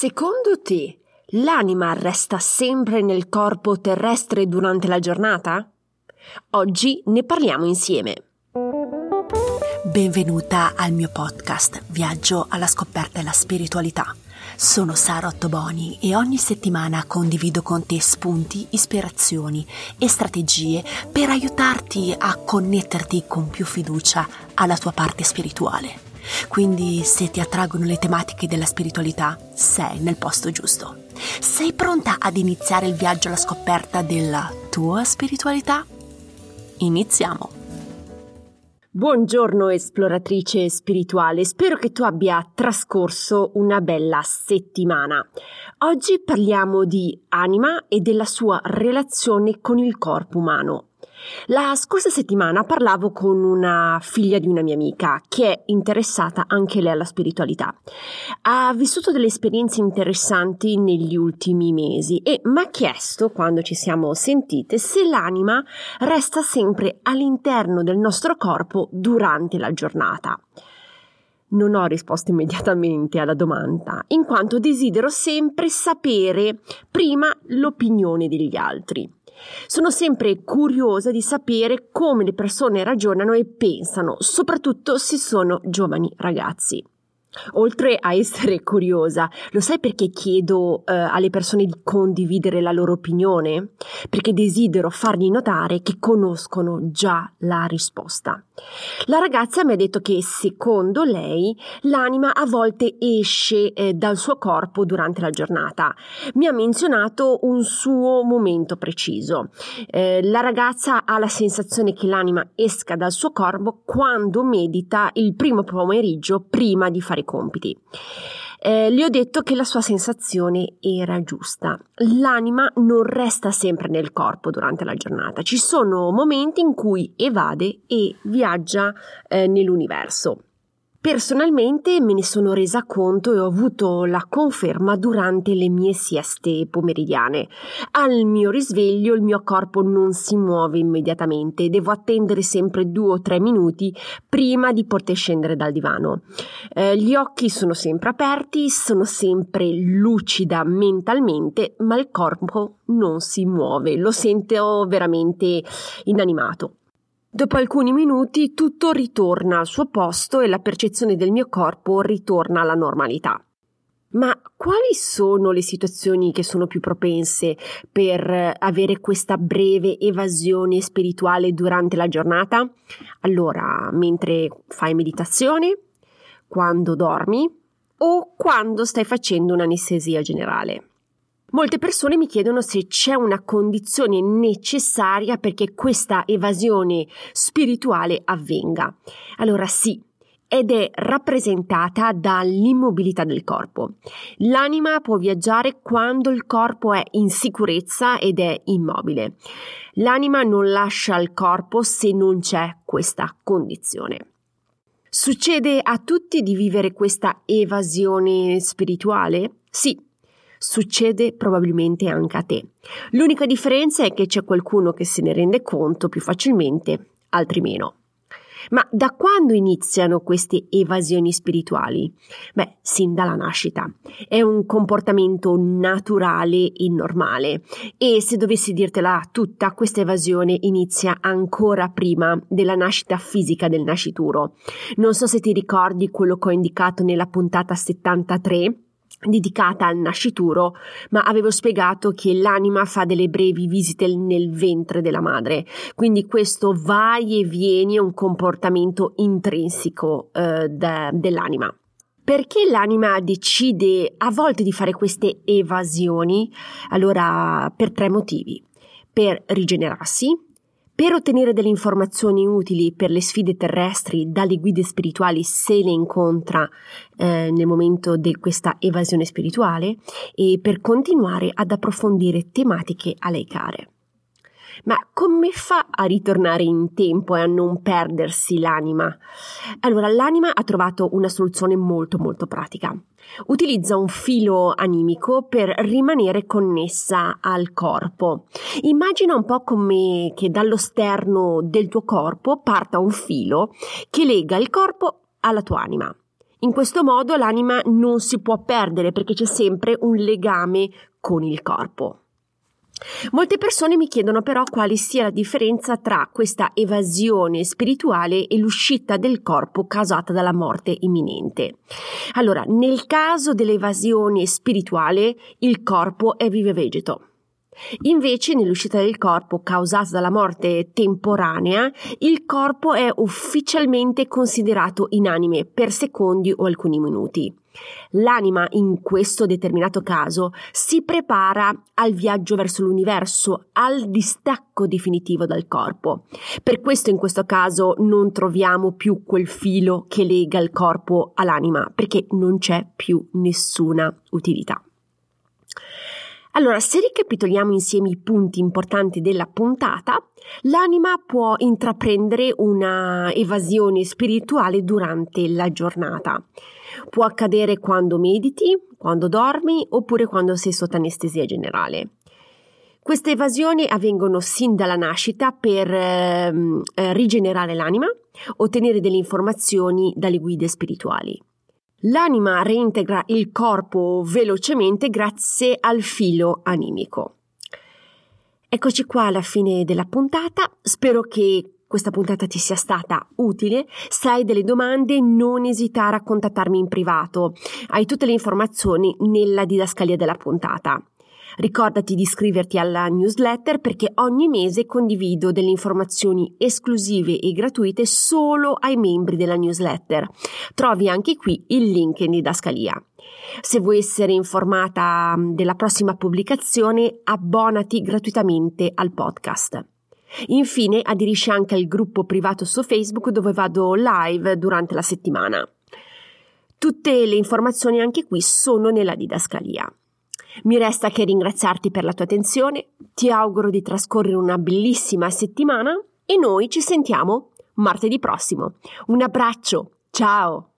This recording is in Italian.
Secondo te, l'anima resta sempre nel corpo terrestre durante la giornata? Oggi ne parliamo insieme. Benvenuta al mio podcast Viaggio alla scoperta della spiritualità. Sono Sara Ottoboni e ogni settimana condivido con te spunti, ispirazioni e strategie per aiutarti a connetterti con più fiducia alla tua parte spirituale. Quindi se ti attraggono le tematiche della spiritualità, sei nel posto giusto. Sei pronta ad iniziare il viaggio alla scoperta della tua spiritualità? Iniziamo! Buongiorno esploratrice spirituale, spero che tu abbia trascorso una bella settimana. Oggi parliamo di anima e della sua relazione con il corpo umano. La scorsa settimana parlavo con una figlia di una mia amica che è interessata anche lei alla spiritualità. Ha vissuto delle esperienze interessanti negli ultimi mesi e mi ha chiesto, quando ci siamo sentite, se l'anima resta sempre all'interno del nostro corpo durante la giornata. Non ho risposto immediatamente alla domanda, in quanto desidero sempre sapere prima l'opinione degli altri. Sono sempre curiosa di sapere come le persone ragionano e pensano, soprattutto se sono giovani ragazzi. Oltre a essere curiosa, lo sai perché chiedo eh, alle persone di condividere la loro opinione? Perché desidero fargli notare che conoscono già la risposta. La ragazza mi ha detto che secondo lei l'anima a volte esce eh, dal suo corpo durante la giornata. Mi ha menzionato un suo momento preciso. Eh, la ragazza ha la sensazione che l'anima esca dal suo corpo quando medita il primo pomeriggio prima di fare i compiti. Eh, le ho detto che la sua sensazione era giusta. L'anima non resta sempre nel corpo durante la giornata, ci sono momenti in cui evade e viaggia eh, nell'universo. Personalmente me ne sono resa conto e ho avuto la conferma durante le mie sieste pomeridiane. Al mio risveglio il mio corpo non si muove immediatamente, devo attendere sempre due o tre minuti prima di poter scendere dal divano. Eh, gli occhi sono sempre aperti, sono sempre lucida mentalmente, ma il corpo non si muove, lo sento veramente inanimato. Dopo alcuni minuti tutto ritorna al suo posto e la percezione del mio corpo ritorna alla normalità. Ma quali sono le situazioni che sono più propense per avere questa breve evasione spirituale durante la giornata? Allora, mentre fai meditazione, quando dormi o quando stai facendo un'anestesia generale. Molte persone mi chiedono se c'è una condizione necessaria perché questa evasione spirituale avvenga. Allora sì, ed è rappresentata dall'immobilità del corpo. L'anima può viaggiare quando il corpo è in sicurezza ed è immobile. L'anima non lascia il corpo se non c'è questa condizione. Succede a tutti di vivere questa evasione spirituale? Sì, succede probabilmente anche a te. L'unica differenza è che c'è qualcuno che se ne rende conto più facilmente, altri meno. Ma da quando iniziano queste evasioni spirituali? Beh, sin dalla nascita. È un comportamento naturale e normale. E se dovessi dirtela tutta, questa evasione inizia ancora prima della nascita fisica del nascituro. Non so se ti ricordi quello che ho indicato nella puntata 73 dedicata al nascituro, ma avevo spiegato che l'anima fa delle brevi visite nel ventre della madre, quindi questo vai e vieni è un comportamento intrinseco eh, de- dell'anima. Perché l'anima decide a volte di fare queste evasioni? Allora, per tre motivi. Per rigenerarsi, per ottenere delle informazioni utili per le sfide terrestri dalle guide spirituali se le incontra eh, nel momento di questa evasione spirituale e per continuare ad approfondire tematiche a lei care. Ma come fa a ritornare in tempo e a non perdersi l'anima? Allora, l'anima ha trovato una soluzione molto molto pratica. Utilizza un filo animico per rimanere connessa al corpo. Immagina un po' come che dallo sterno del tuo corpo parta un filo che lega il corpo alla tua anima. In questo modo l'anima non si può perdere perché c'è sempre un legame con il corpo. Molte persone mi chiedono però quale sia la differenza tra questa evasione spirituale e l'uscita del corpo causata dalla morte imminente. Allora, nel caso dell'evasione spirituale, il corpo è vive vegeto. Invece, nell'uscita del corpo causata dalla morte temporanea, il corpo è ufficialmente considerato inanime per secondi o alcuni minuti. L'anima, in questo determinato caso, si prepara al viaggio verso l'universo, al distacco definitivo dal corpo. Per questo in questo caso non troviamo più quel filo che lega il corpo all'anima, perché non c'è più nessuna utilità. Allora, se ricapitoliamo insieme i punti importanti della puntata, l'anima può intraprendere una evasione spirituale durante la giornata. Può accadere quando mediti, quando dormi oppure quando sei sotto anestesia generale. Queste evasioni avvengono sin dalla nascita per ehm, eh, rigenerare l'anima, ottenere delle informazioni dalle guide spirituali. L'anima reintegra il corpo velocemente grazie al filo animico. Eccoci qua alla fine della puntata, spero che questa puntata ti sia stata utile. Se hai delle domande, non esitare a contattarmi in privato. Hai tutte le informazioni nella didascalia della puntata. Ricordati di iscriverti alla newsletter perché ogni mese condivido delle informazioni esclusive e gratuite solo ai membri della newsletter. Trovi anche qui il link in didascalia. Se vuoi essere informata della prossima pubblicazione, abbonati gratuitamente al podcast. Infine aderisci anche al gruppo privato su Facebook dove vado live durante la settimana. Tutte le informazioni anche qui sono nella didascalia. Mi resta che ringraziarti per la tua attenzione, ti auguro di trascorrere una bellissima settimana e noi ci sentiamo martedì prossimo. Un abbraccio, ciao!